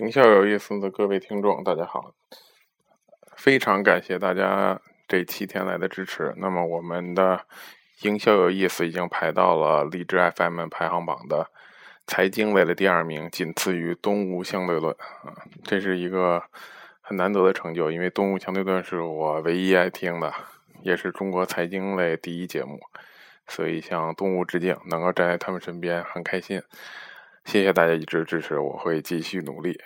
营销有意思的各位听众，大家好！非常感谢大家这七天来的支持。那么，我们的营销有意思已经排到了荔枝 FM 排行榜的财经类的第二名，仅次于《东吴相对论》啊，这是一个很难得的成就，因为《东吴相对论》是我唯一爱听的，也是中国财经类第一节目，所以向东吴致敬，能够站在他们身边很开心。谢谢大家一直支持，我会继续努力。